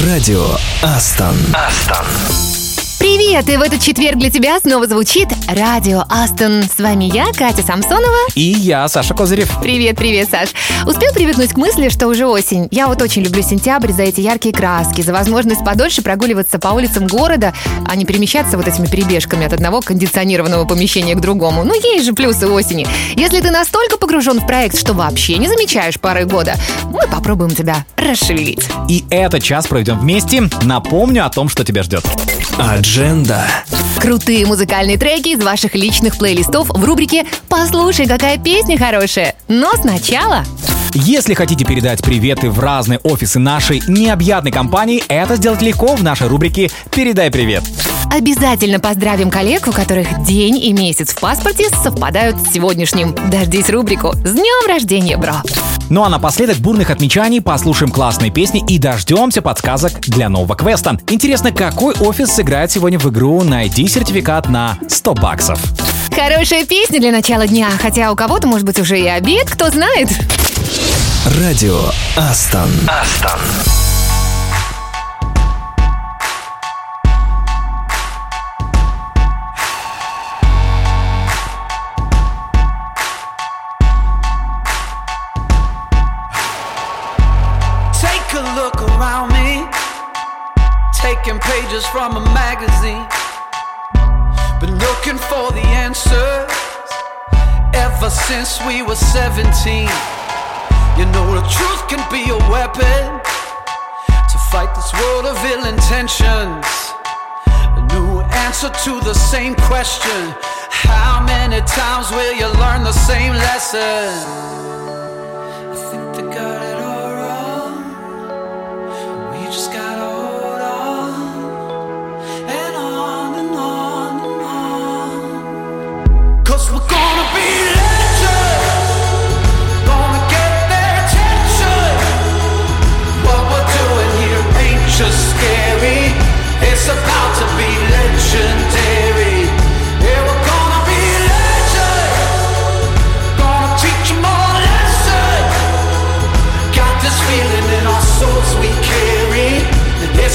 Радио Астон. Астон. Привет! И в этот четверг для тебя снова звучит Радио Астон. С вами я, Катя Самсонова. И я, Саша Козырев. Привет, привет, Саш. Успел привыкнуть к мысли, что уже осень. Я вот очень люблю сентябрь за эти яркие краски, за возможность подольше прогуливаться по улицам города, а не перемещаться вот этими перебежками от одного кондиционированного помещения к другому. Ну, есть же плюсы осени. Если ты настолько погружен в проект, что вообще не замечаешь пары года, мы попробуем тебя расшевелить. И этот час проведем вместе. Напомню о том, что тебя ждет. Адженда. Крутые музыкальные треки из ваших личных плейлистов в рубрике «Послушай, какая песня хорошая». Но сначала... Если хотите передать приветы в разные офисы нашей необъятной компании, это сделать легко в нашей рубрике «Передай привет». Обязательно поздравим коллег, у которых день и месяц в паспорте совпадают с сегодняшним. Дождись рубрику «С днем рождения, бро!» Ну а напоследок бурных отмечаний послушаем классные песни и дождемся подсказок для нового квеста. Интересно, какой офис сыграет сегодня в игру «Найди сертификат на 100 баксов». Хорошая песня для начала дня, хотя у кого-то может быть уже и обед, кто знает. Радио Астон. Астон. Magazine. Been looking for the answers ever since we were 17. You know, the truth can be a weapon to fight this world of ill intentions. A new answer to the same question How many times will you learn the same lesson? I think they got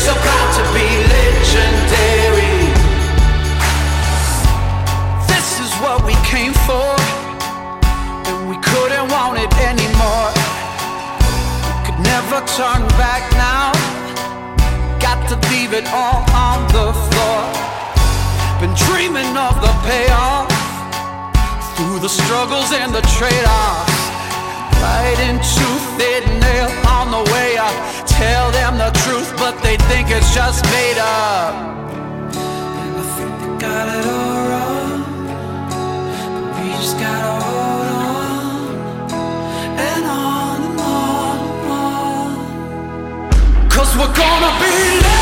about to be legendary. This is what we came for, and we couldn't want it anymore. We could never turn back now. Got to leave it all on the floor. Been dreaming of the payoff through the struggles and the trade-offs. Right into thin nail on the way up. Tell them the truth, but they think it's just made up. And I think they got it all wrong. But we just gotta hold on and on and on and on. Cause we're gonna be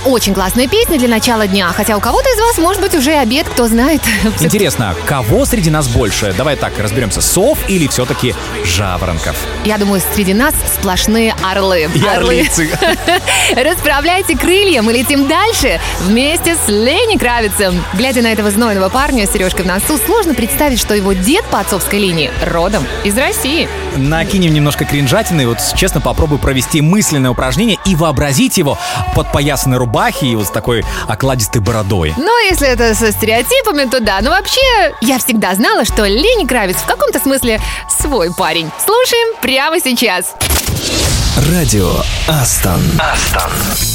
очень классная песня для начала дня, хотя у кого-то из вас может быть уже обед, кто знает. Интересно, кого среди нас больше? Давай так, разберемся, сов или все-таки жаворонков? Я думаю, среди нас сплошные орлы. И Орлы. орлицы. Расправляйте крылья, мы летим дальше вместе с Лени Кравицем. Глядя на этого знойного парня с сережкой в носу, сложно представить, что его дед по отцовской линии родом из России. Накинем немножко кринжатины, вот честно попробую провести мысленное упражнение и вообразить его под опоясанной рубахе и вот с такой окладистой бородой. Ну, если это со стереотипами, то да. Но вообще, я всегда знала, что Лени Кравец в каком-то смысле свой парень. Слушаем прямо сейчас. Радио Астон. Астон.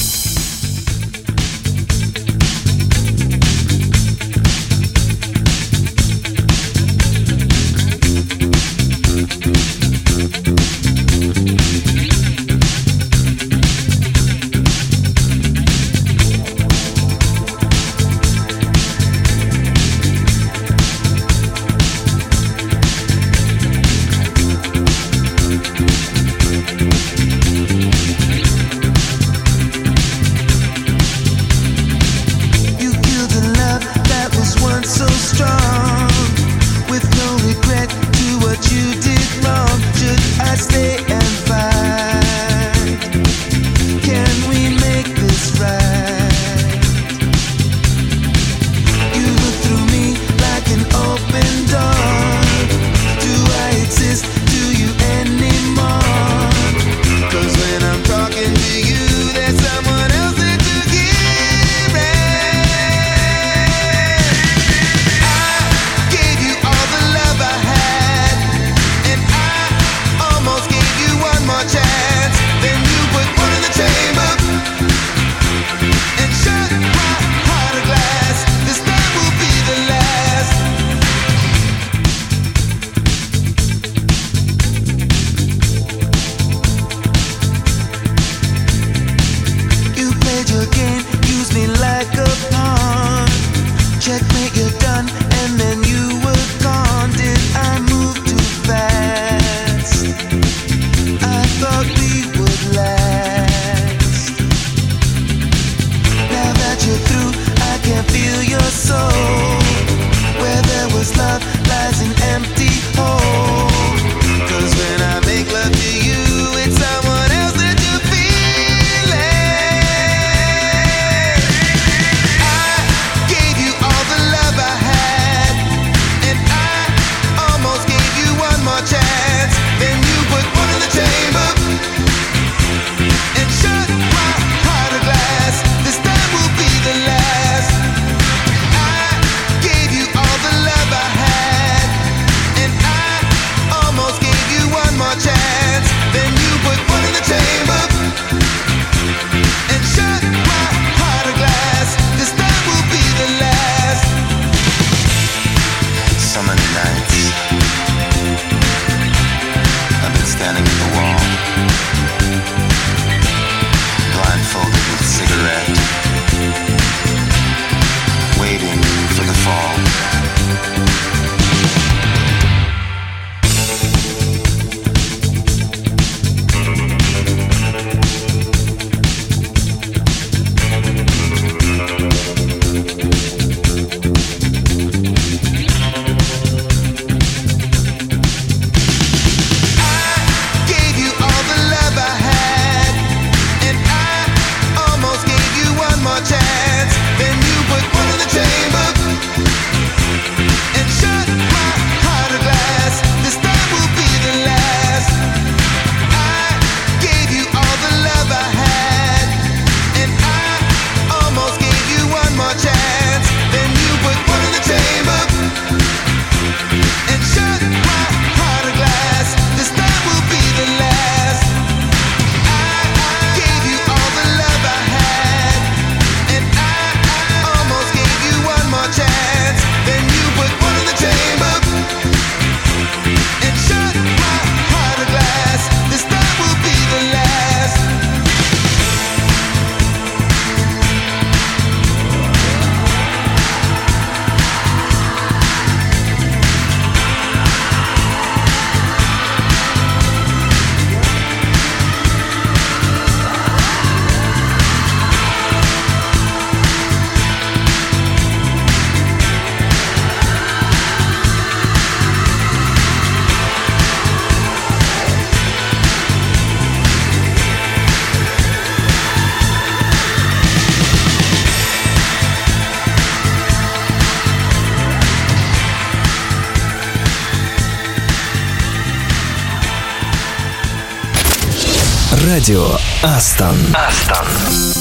Радио Астон. Астон.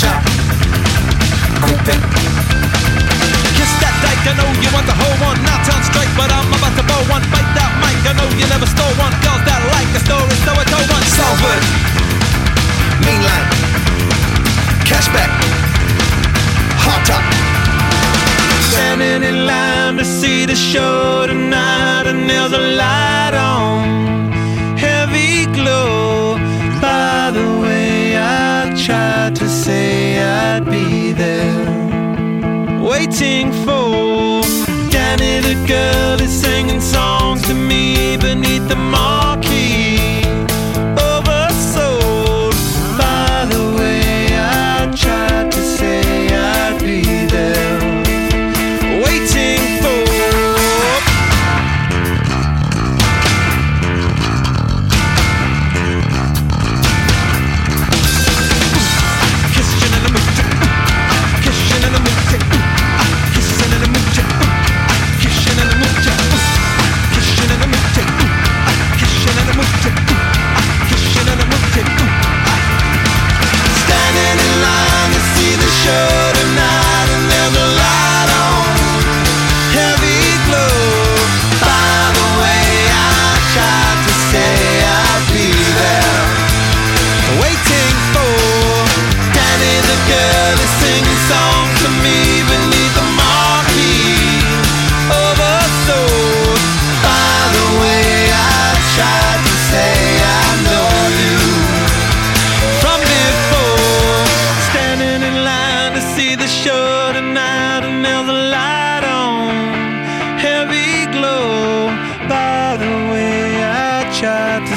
Pawn shop. Kiss that dyke, I know you want the whole one. Not turn straight, but I'm about to blow one. Bite that mic, I know you never stole one. Girls that like a story, so I told one. Salford, Mainline, Cashback, Hot Top. Standing in line to see the show tonight, and there's a light on, heavy glow. By the way, I'd be there, waiting for. Danny the girl is singing songs to me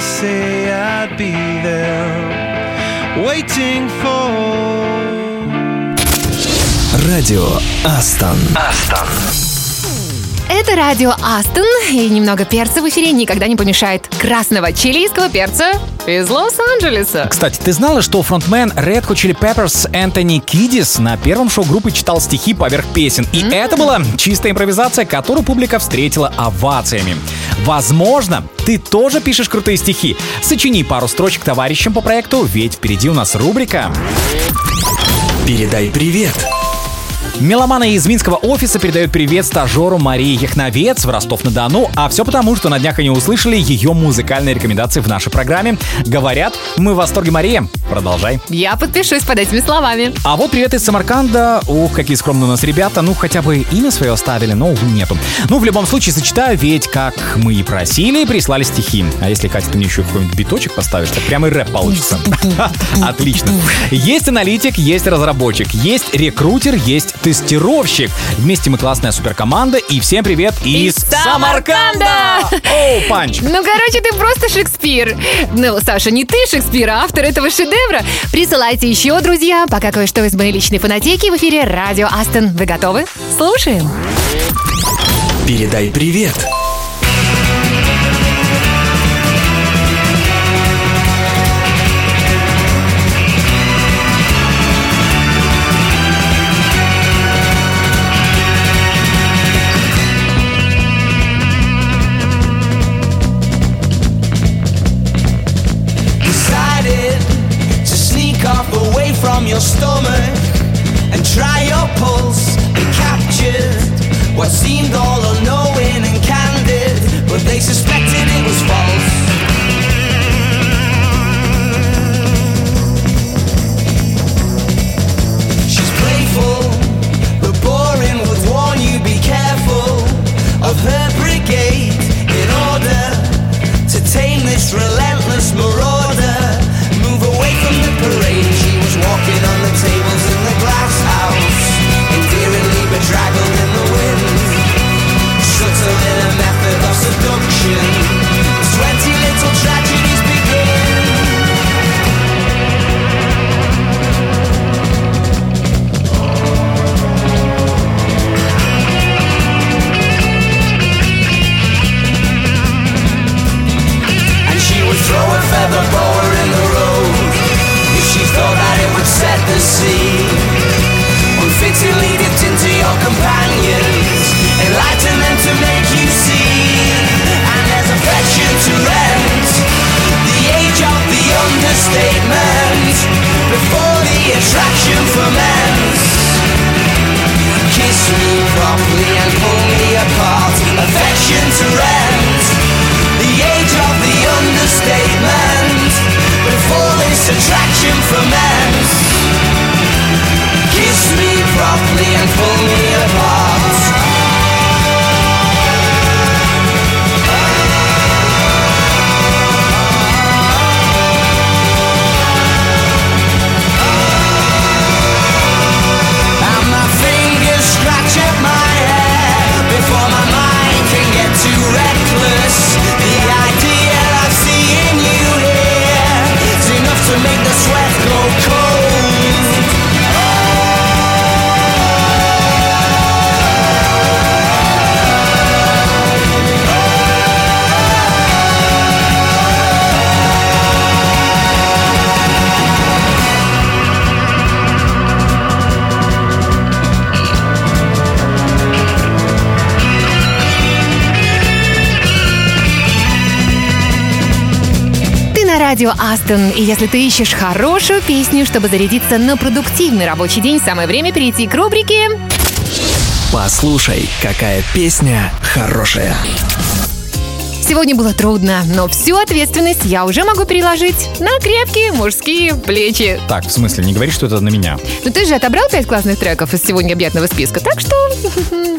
say I'd be there, waiting for. Радио Астон. Астон. Это радио Астон, и немного перца в эфире никогда не помешает. Красного чилийского перца из Лос-Анджелеса. Кстати, ты знала, что фронтмен Red Hot Chili Peppers Энтони Кидис на первом шоу группы читал стихи поверх песен. И это была чистая импровизация, которую публика встретила овациями. Возможно, ты тоже пишешь крутые стихи. Сочини пару строчек товарищам по проекту, ведь впереди у нас рубрика Передай привет. Меломаны из Минского офиса передают привет стажеру Марии Яхновец в Ростов-на-Дону, а все потому, что на днях они услышали ее музыкальные рекомендации в нашей программе. Говорят, мы в восторге, Мария. Продолжай. Я подпишусь под этими словами. А вот привет из Самарканда. Ух, какие скромные у нас ребята. Ну, хотя бы имя свое оставили, но, увы, нету. Ну, в любом случае, сочетаю, ведь, как мы и просили, прислали стихи. А если, Катя, ты мне еще какой-нибудь биточек поставишь, так прямо и рэп получится. Отлично. Есть аналитик, есть разработчик, есть рекрутер, есть тестировщик. Вместе мы классная суперкоманда. И всем привет из, Из Самарканда! Оу, панч! Ну, короче, ты просто Шекспир. Ну, Саша, не ты Шекспир, а автор этого шедевра. Присылайте еще, друзья, пока кое-что из моей личной фонотеки в эфире Радио Астон. Вы готовы? Слушаем. Передай привет. Your stomach and try your pulse and captured what seemed all unknowing and candid, but they suspected радио Астон, и если ты ищешь хорошую песню, чтобы зарядиться на продуктивный рабочий день, самое время перейти к рубрике Послушай, какая песня хорошая. Сегодня было трудно, но всю ответственность я уже могу переложить на крепкие мужские плечи. Так, в смысле, не говори, что это на меня. Но ты же отобрал пять классных треков из сегодня объятного списка, так что...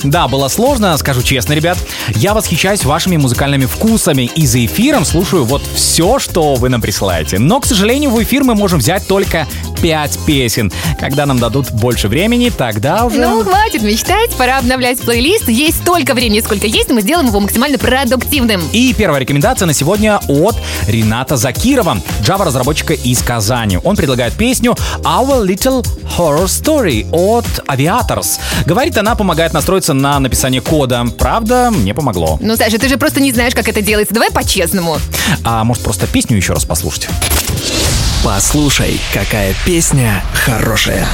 Да, было сложно, скажу честно, ребят. Я восхищаюсь вашими музыкальными вкусами и за эфиром слушаю вот все, что вы нам присылаете. Но, к сожалению, в эфир мы можем взять только 5 песен. Когда нам дадут больше времени, тогда уже... Ну, хватит мечтать, пора обновлять плейлист. Есть столько времени, сколько есть, мы сделаем его максимально продуктивным. И первая рекомендация на сегодня от Рената Закирова, Java-разработчика из Казани. Он предлагает песню Our Little Horror Story от Aviators. Говорит, она помогает настроиться на написание кода. Правда, мне помогло. Ну, Саша, ты же просто не знаешь, как это делается. Давай по-честному. А может просто песню еще раз послушать? Послушай, какая песня хорошая.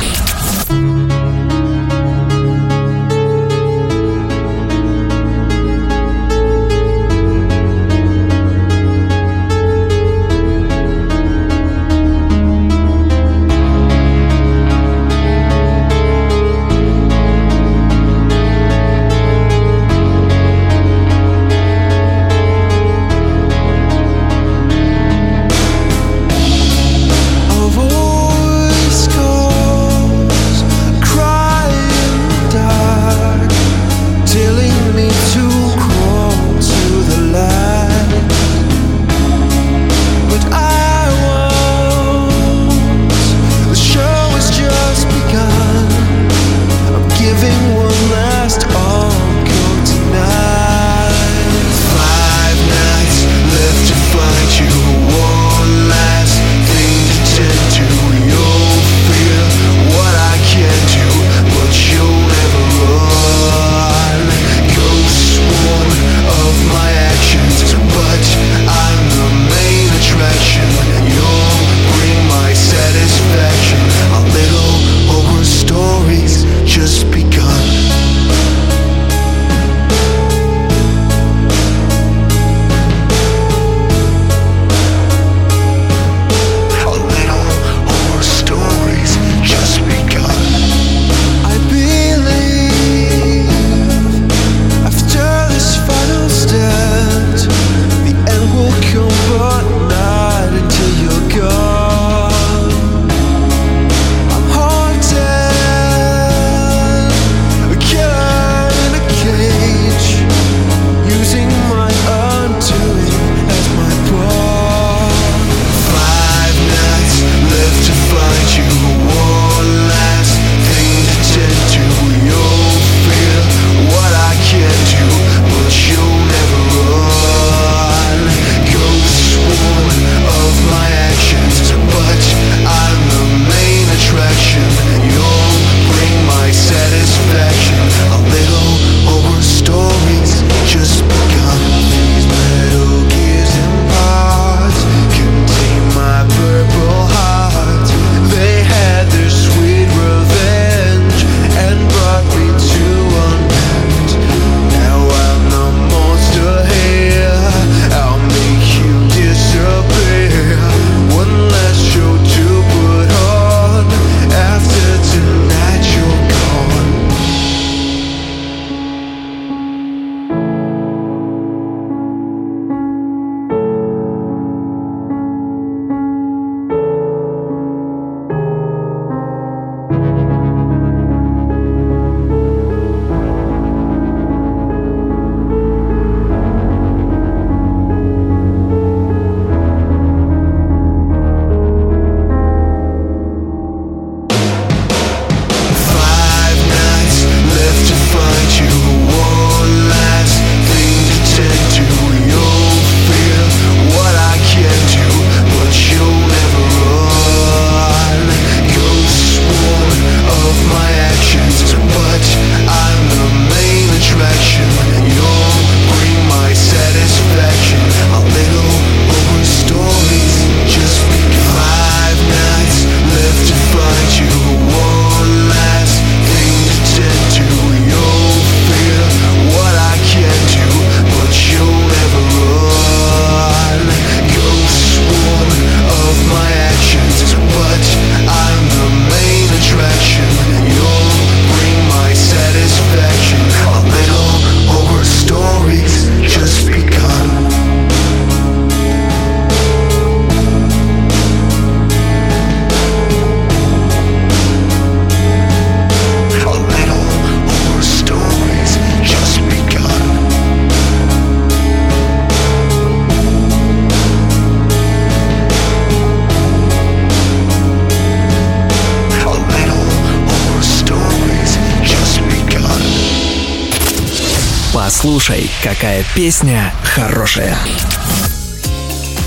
Послушай, какая песня хорошая.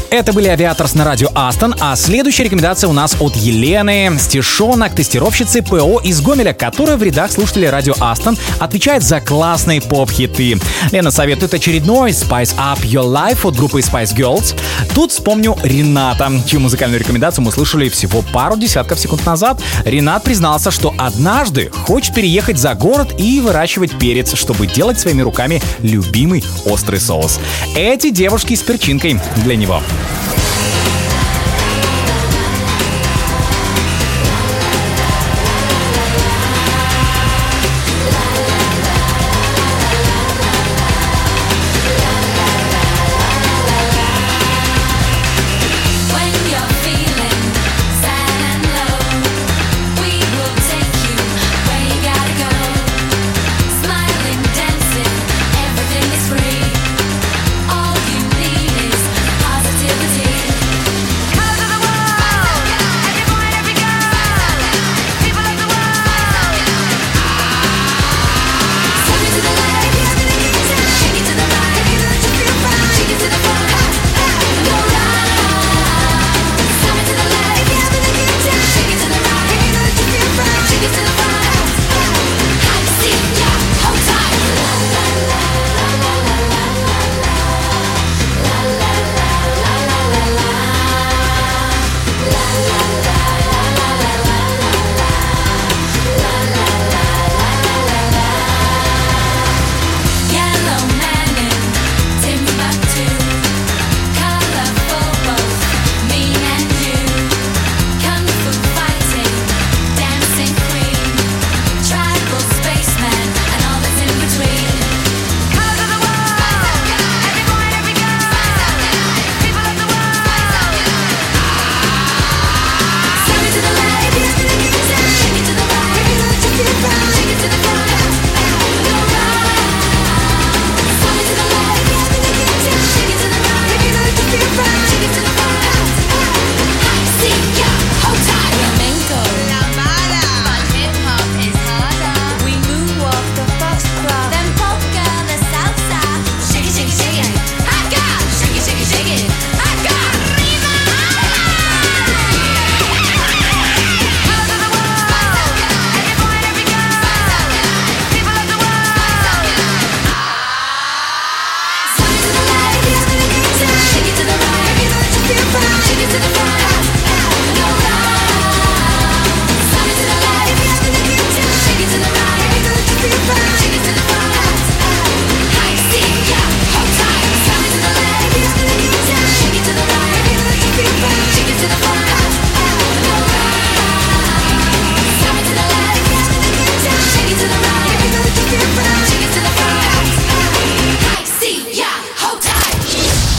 Это были Авиаторс на радио Астон, а следующая рекомендация у нас от Елены, стишонок, тестировщицы ПО из Гомеля, которая в рядах слушателей радио Астон отвечает за классные поп-хиты. Лена советует очередной Spice Up Your Life от группы Spice Girls. Тут вспомню Рената, чью музыкальную рекомендацию мы слышали всего пару десятков секунд назад. Ренат признался, что однажды хочет переехать за город и выращивать перец, чтобы делать своими руками любимый острый соус. Эти девушки с перчинкой для него.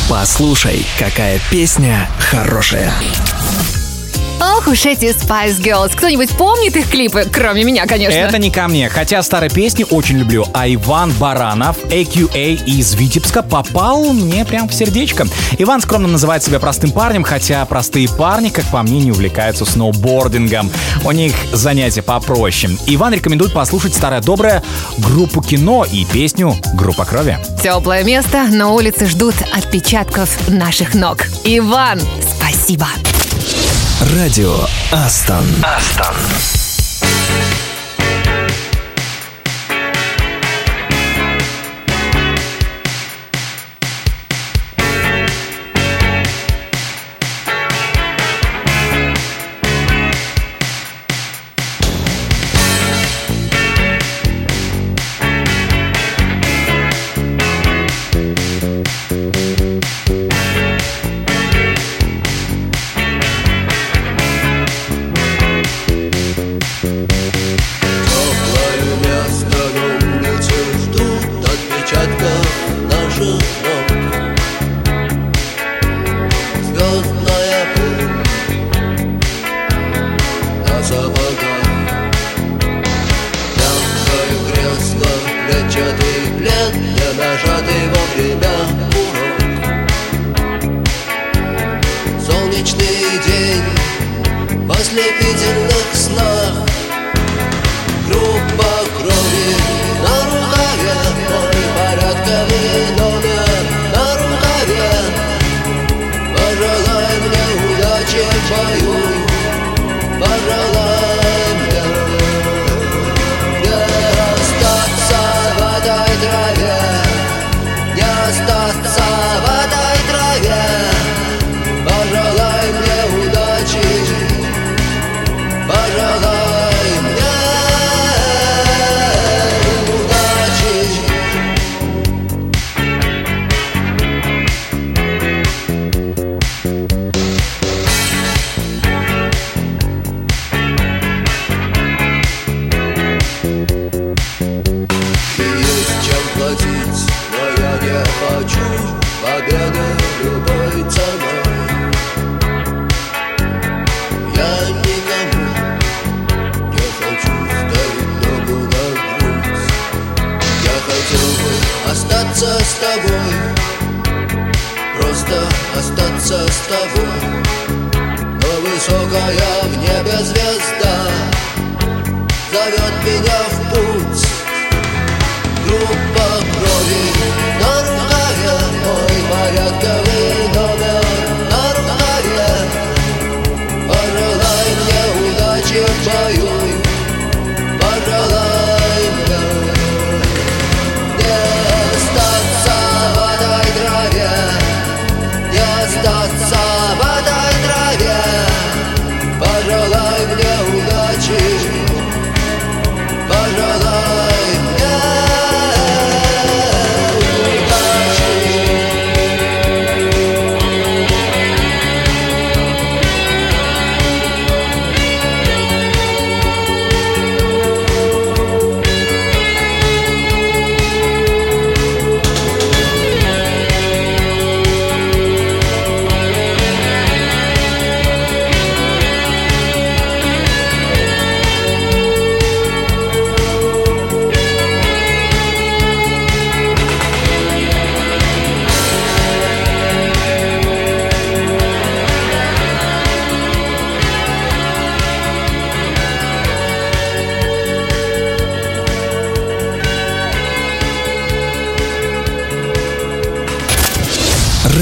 Послушай, какая песня хорошая. Ох уж эти Spice Girls. Кто-нибудь помнит их клипы? Кроме меня, конечно. Это не ко мне, хотя старые песни очень люблю. А Иван Баранов, AQA из Витебска, попал мне прям в сердечко. Иван скромно называет себя простым парнем, хотя простые парни, как по мне, не увлекаются сноубордингом. У них занятия попроще. Иван рекомендует послушать старое доброе группу кино и песню «Группа крови». Теплое место, на улице ждут отпечатков наших ног. Иван, спасибо. Радио Астон. Астон.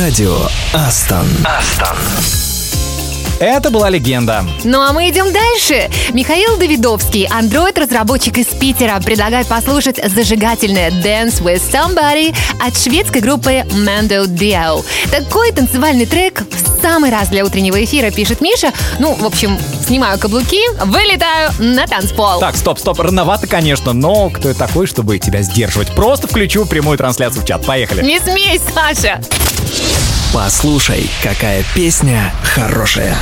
Радио Астон. Астон. Это была легенда. Ну а мы идем дальше. Михаил Давидовский, андроид-разработчик из Питера, предлагает послушать зажигательное Dance with Somebody от шведской группы Mando Dio. Такой танцевальный трек в самый раз для утреннего эфира, пишет Миша. Ну, в общем, снимаю каблуки, вылетаю на танцпол. Так, стоп, стоп, рановато, конечно, но кто я такой, чтобы тебя сдерживать? Просто включу прямую трансляцию в чат. Поехали. Не смей, Саша! Послушай, какая песня хорошая.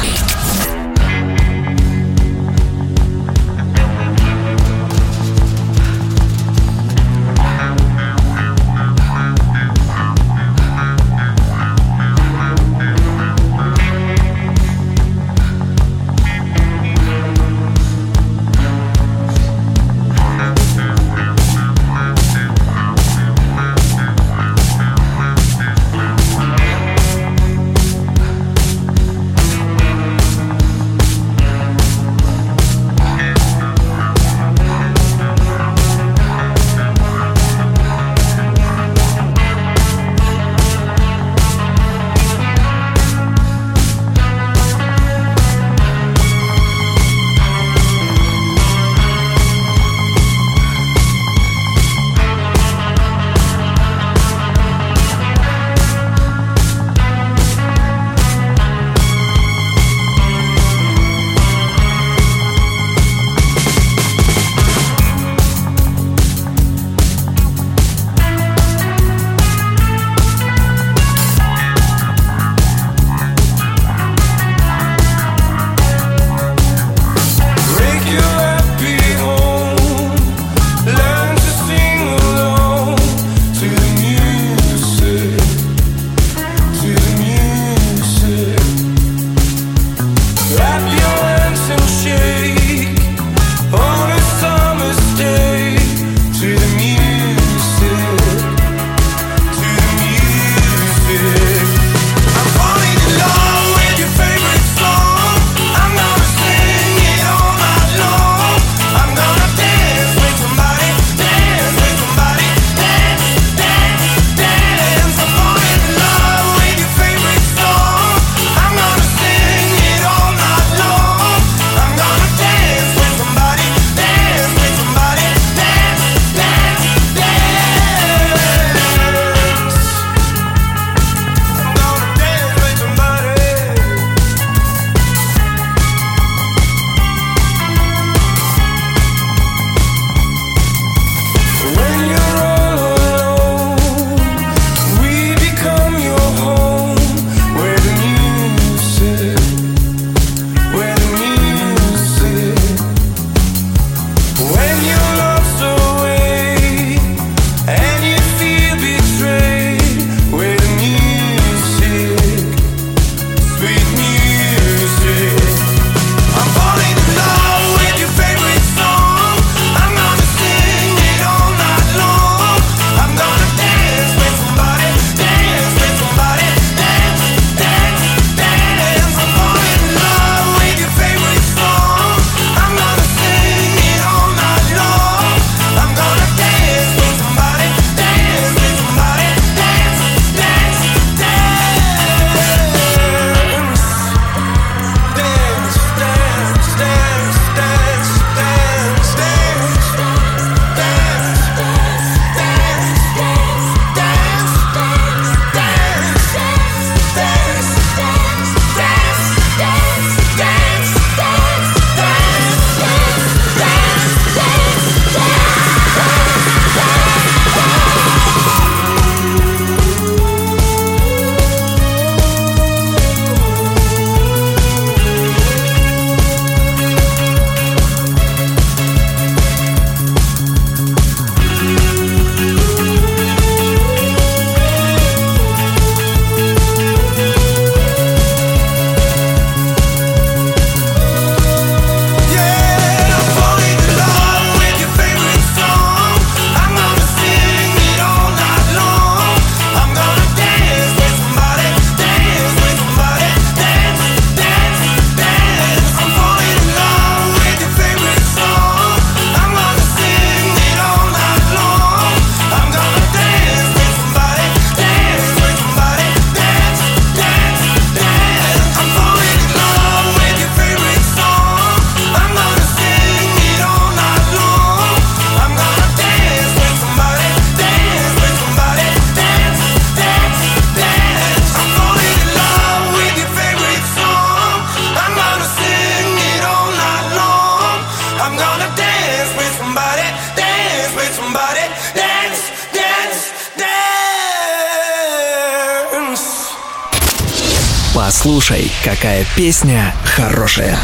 Послушай, какая песня хорошая.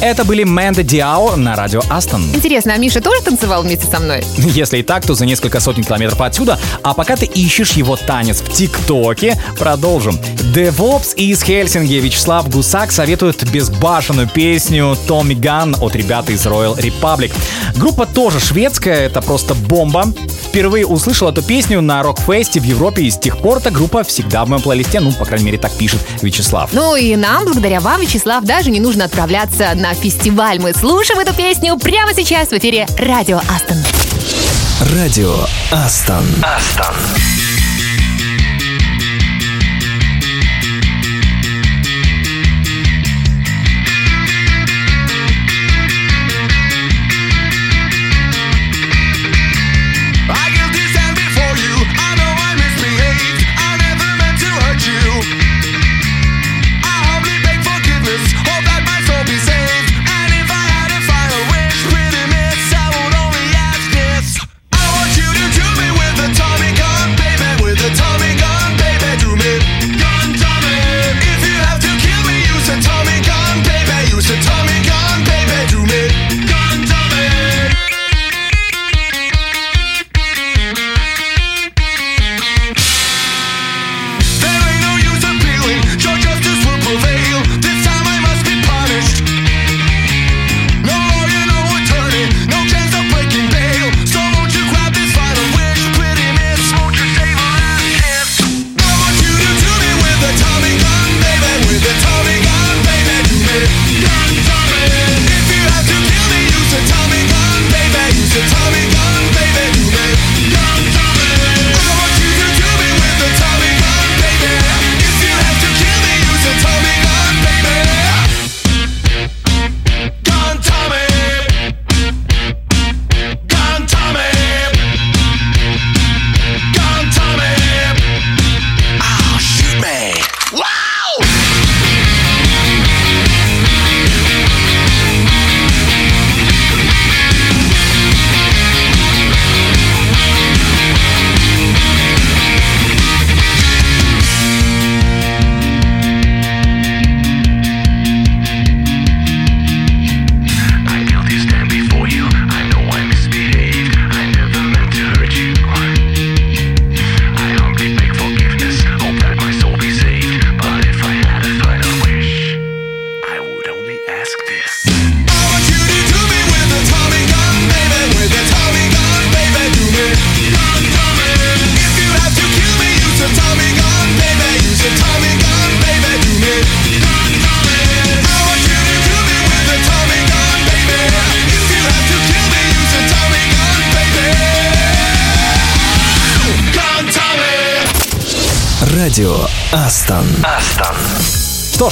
Это были Mando Diao на радио Астон. Интересно, а Миша тоже танцевал вместе со мной? Если и так, то за несколько сотен километров отсюда. А пока ты ищешь его танец в ТикТоке, продолжим. DevOps из Хельсинки Вячеслав Гусак советует безбашенную песню Tommy Gun от ребят из Royal Republic. Группа тоже шведская, это просто бомба. Впервые услышал эту песню на рок-фесте в Европе, и с тех пор эта группа всегда в моем плейлисте, ну, по крайней мере, так пишет Вячеслав. Ну и нам, благодаря вам, Вячеслав, даже не нужно отправляться на фестиваль. Мы слушаем эту песню прямо сейчас в эфире Радио Астон. Радио Астон. Астон.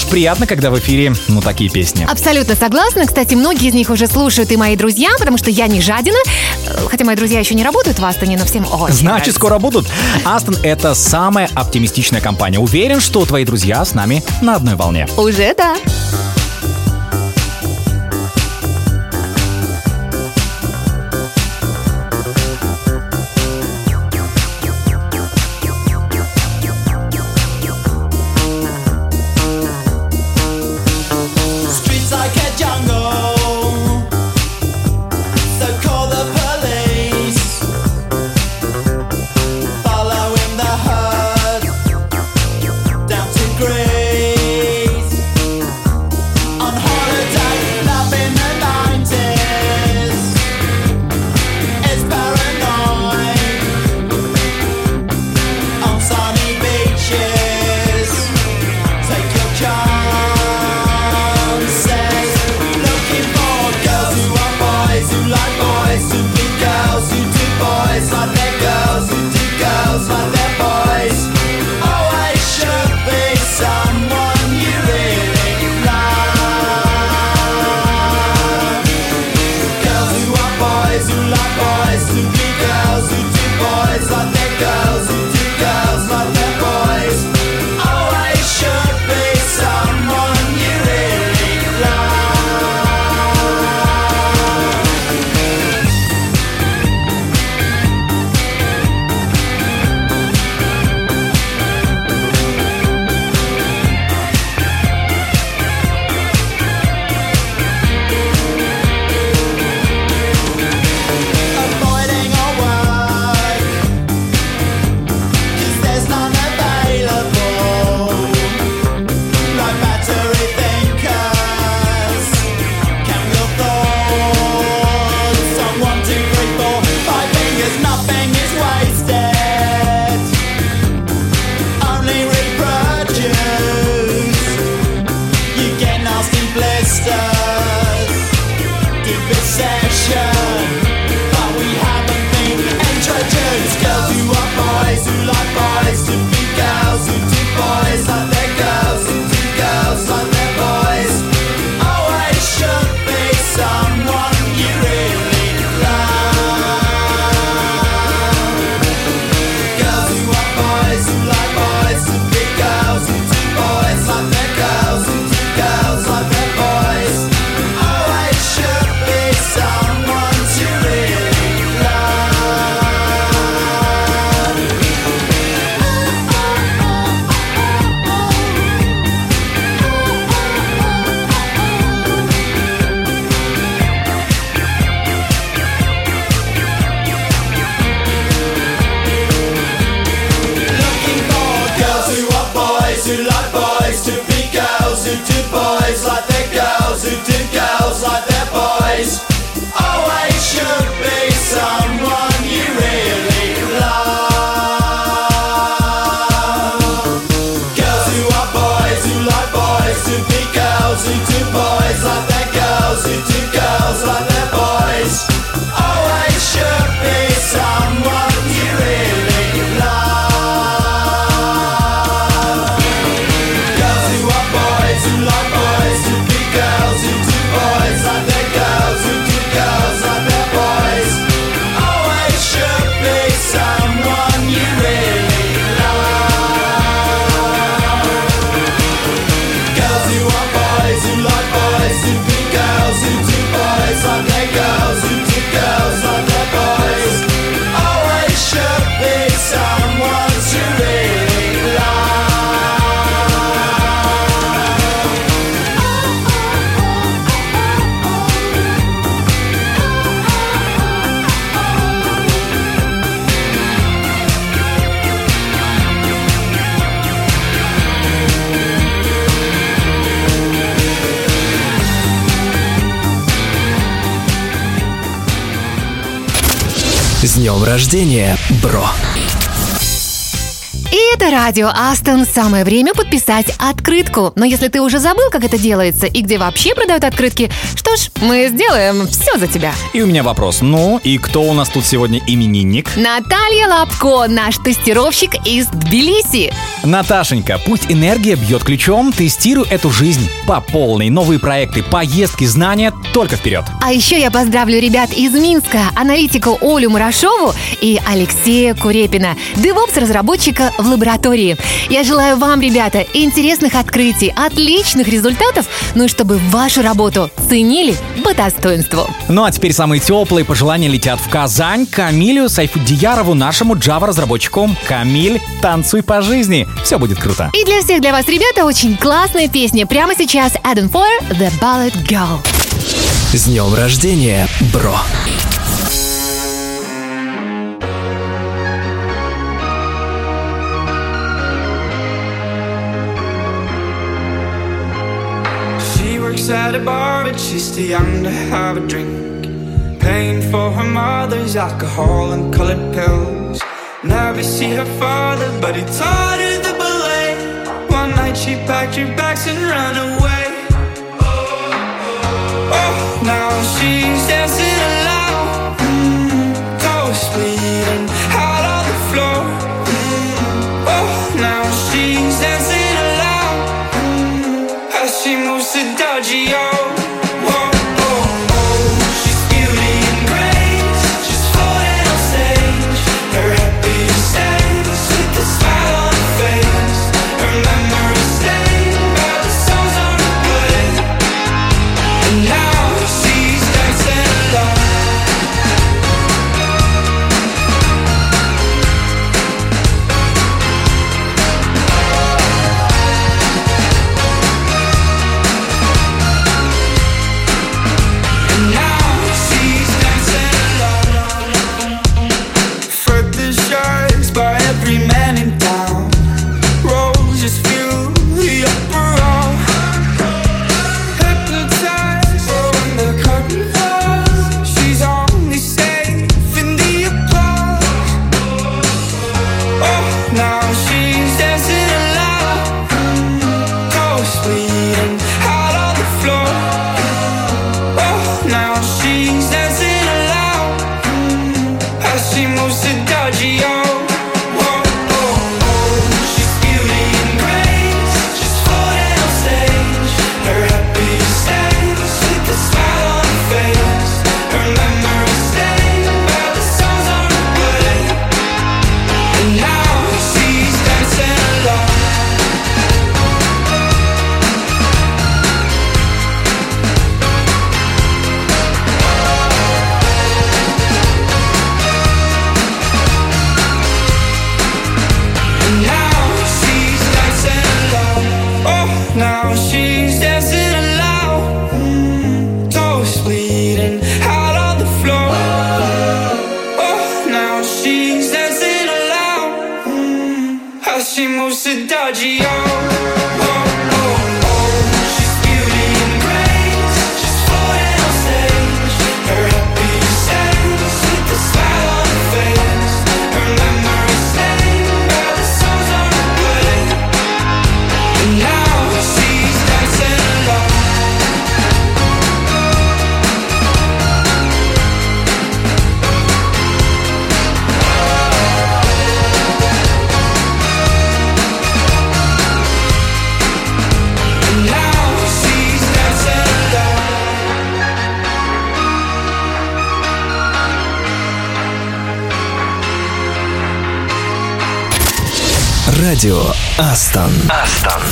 Ж, приятно, когда в эфире, ну, такие песни. Абсолютно согласна. Кстати, многие из них уже слушают и мои друзья, потому что я не жадина. Хотя мои друзья еще не работают в Астоне, но всем очень Значит, нравится. скоро будут. Астон — это самая оптимистичная компания. Уверен, что твои друзья с нами на одной волне. Уже да. Рождения, бро! И это радио Астон. Самое время подписать открытку. Но если ты уже забыл, как это делается и где вообще продают открытки, ж, мы сделаем все за тебя. И у меня вопрос. Ну, и кто у нас тут сегодня именинник? Наталья Лапко, наш тестировщик из Тбилиси. Наташенька, пусть энергия бьет ключом, тестируй эту жизнь по полной. Новые проекты, поездки, знания только вперед. А еще я поздравлю ребят из Минска, аналитику Олю Мурашову и Алексея Курепина, девопс-разработчика в лаборатории. Я желаю вам, ребята, интересных открытий, отличных результатов, ну и чтобы вашу работу ценили по достоинству. Ну а теперь самые теплые пожелания летят в Казань Камилю Сайфуддиярову, нашему Java-разработчику. Камиль, танцуй по жизни. Все будет круто. И для всех для вас, ребята, очень классная песня. Прямо сейчас Adam Foyer, The Ballad Girl. С днем рождения, бро! She at a bar, but she's too young to have a drink. Paying for her mother's alcohol and colored pills. Never see her father, but he taught her the ballet. One night she packed her bags and ran away. Oh, now she's dancing alone. Mm, toes Астон. Астон.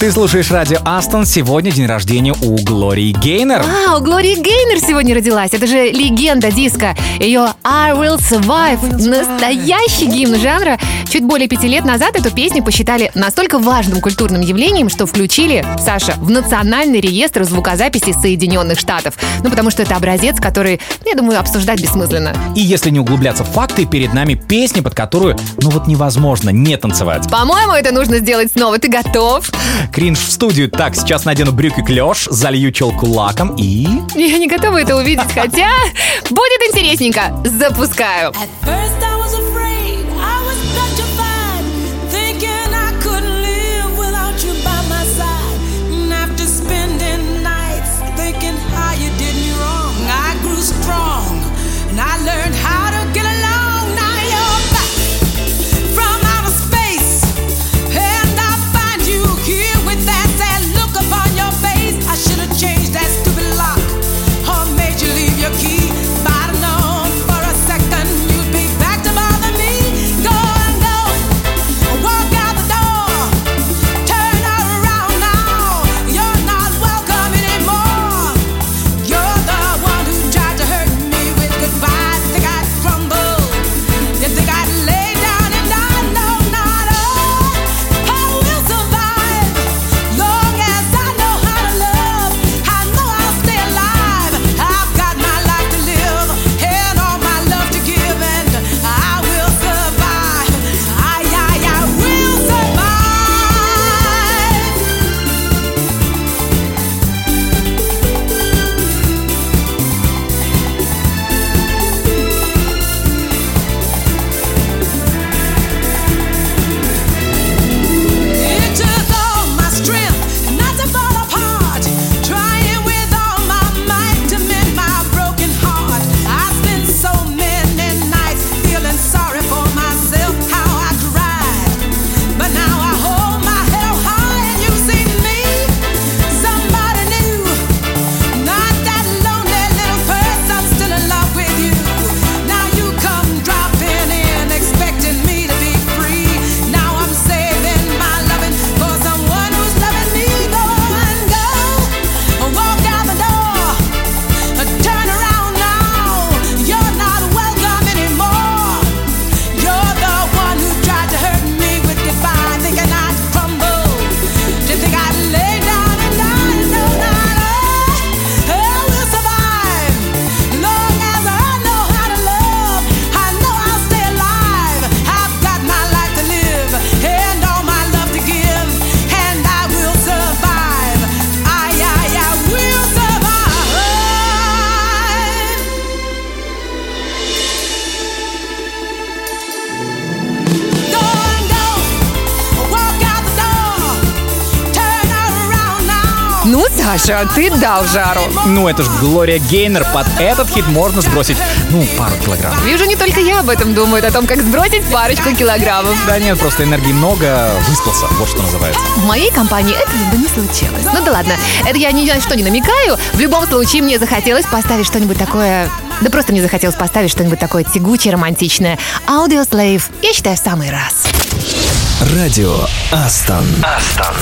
Ты слушаешь радио Астон. Сегодня день рождения у Глории Гейнер. А, у Глории Гейнер сегодня родилась. Это же легенда диска. Ее I Will Survive. Настоящий гимн жанра. Чуть более пяти лет назад эту песню посчитали настолько важным культурным явлением, что включили, Саша, в национальный реестр звукозаписи Соединенных Штатов. Ну, потому что это образец, который, я думаю, обсуждать бессмысленно. И если не углубляться в факты, перед нами песня, под которую, ну вот невозможно не танцевать. По-моему, это нужно сделать снова. Ты готов? Кринж в студию. Так, сейчас надену брюки клеш, залью челку лаком и... Я не готова это увидеть, хотя будет интересненько. Запускаю. At first Саша, ты дал жару. Ну, это ж Глория Гейнер. Под этот хит можно сбросить, ну, пару килограмм. Вижу, не только я об этом думаю, о том, как сбросить парочку килограммов. Да нет, просто энергии много, выспался, вот что называется. В моей компании этого бы не случилось. Ну да ладно, это я ни на что не намекаю. В любом случае, мне захотелось поставить что-нибудь такое... Да просто мне захотелось поставить что-нибудь такое тягучее, романтичное. Audio Slave, я считаю, в самый раз. Радио Астон. Астон.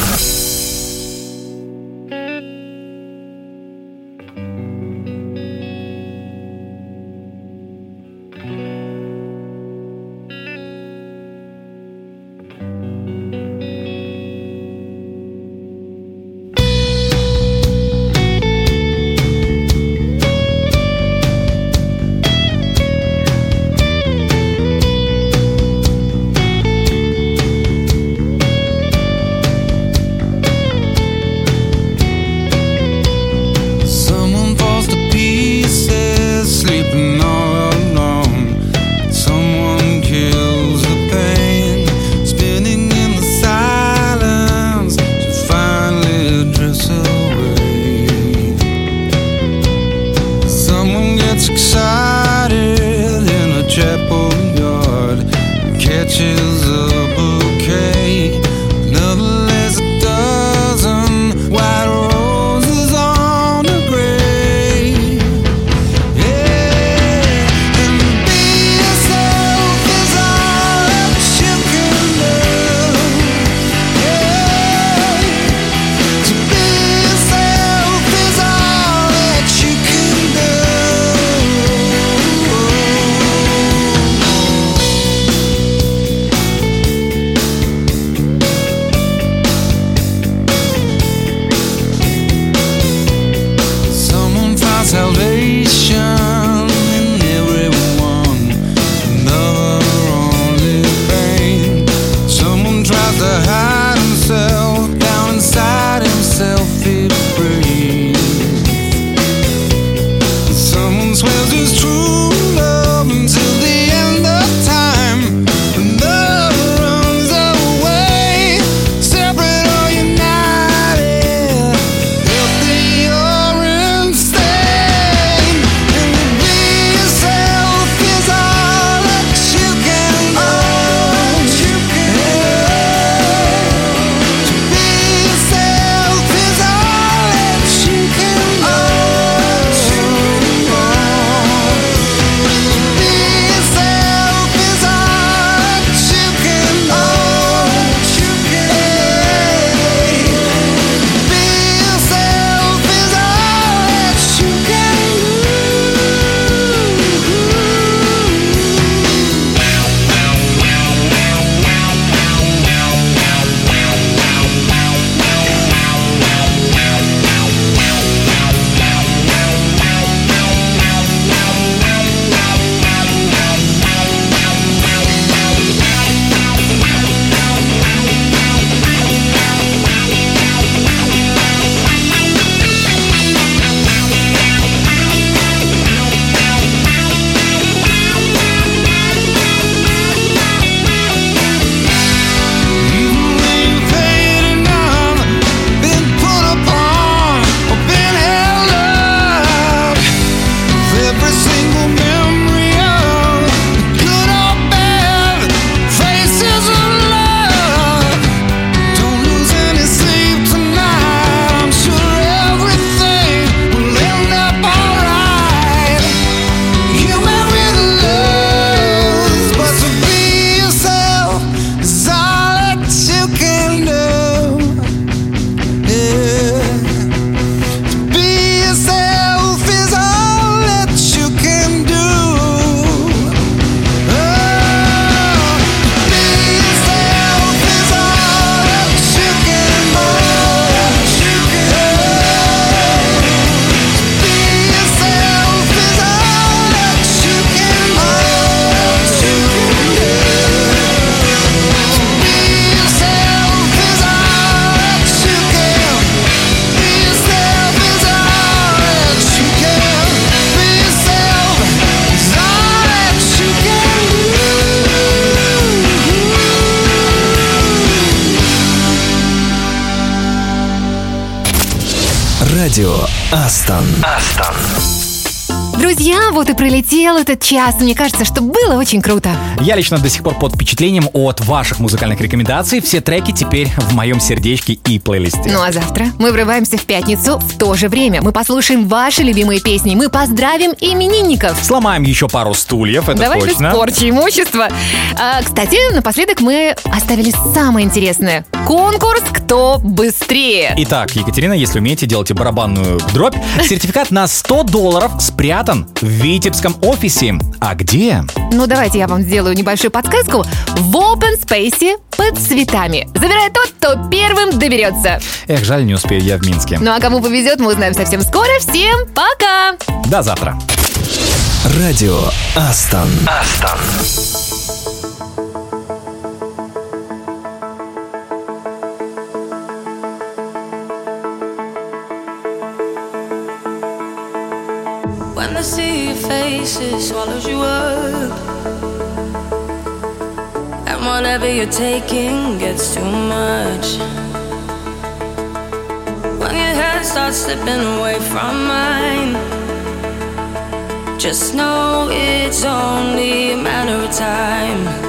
Радио Астон. Астон. Друзья, вот и пролетел этот час. Мне кажется, что было очень круто. Я лично до сих пор под впечатлением от ваших музыкальных рекомендаций. Все треки теперь в моем сердечке и плейлисте. Ну а завтра мы врываемся в пятницу в то же время. Мы послушаем ваши любимые песни. Мы поздравим именинников. Сломаем еще пару стульев, это Давай точно. без порчи имущества. А, кстати, напоследок мы оставили самое интересное. Конкурс «Кто быстрее». Итак, Екатерина, если умеете, делайте барабанную дробь. Сертификат на 100 долларов спрятан в Витебском офисе. А где? Ну, давайте я вам сделаю небольшую подсказку. В open space под цветами. Забирает тот, кто первым доберется. Эх, жаль, не успею я в Минске. Ну а кому повезет, мы узнаем совсем скоро. Всем пока! До завтра. Радио Астон. Астон. Faces swallows you up, and whatever you're taking gets too much. When your head starts slipping away from mine, just know it's only a matter of time.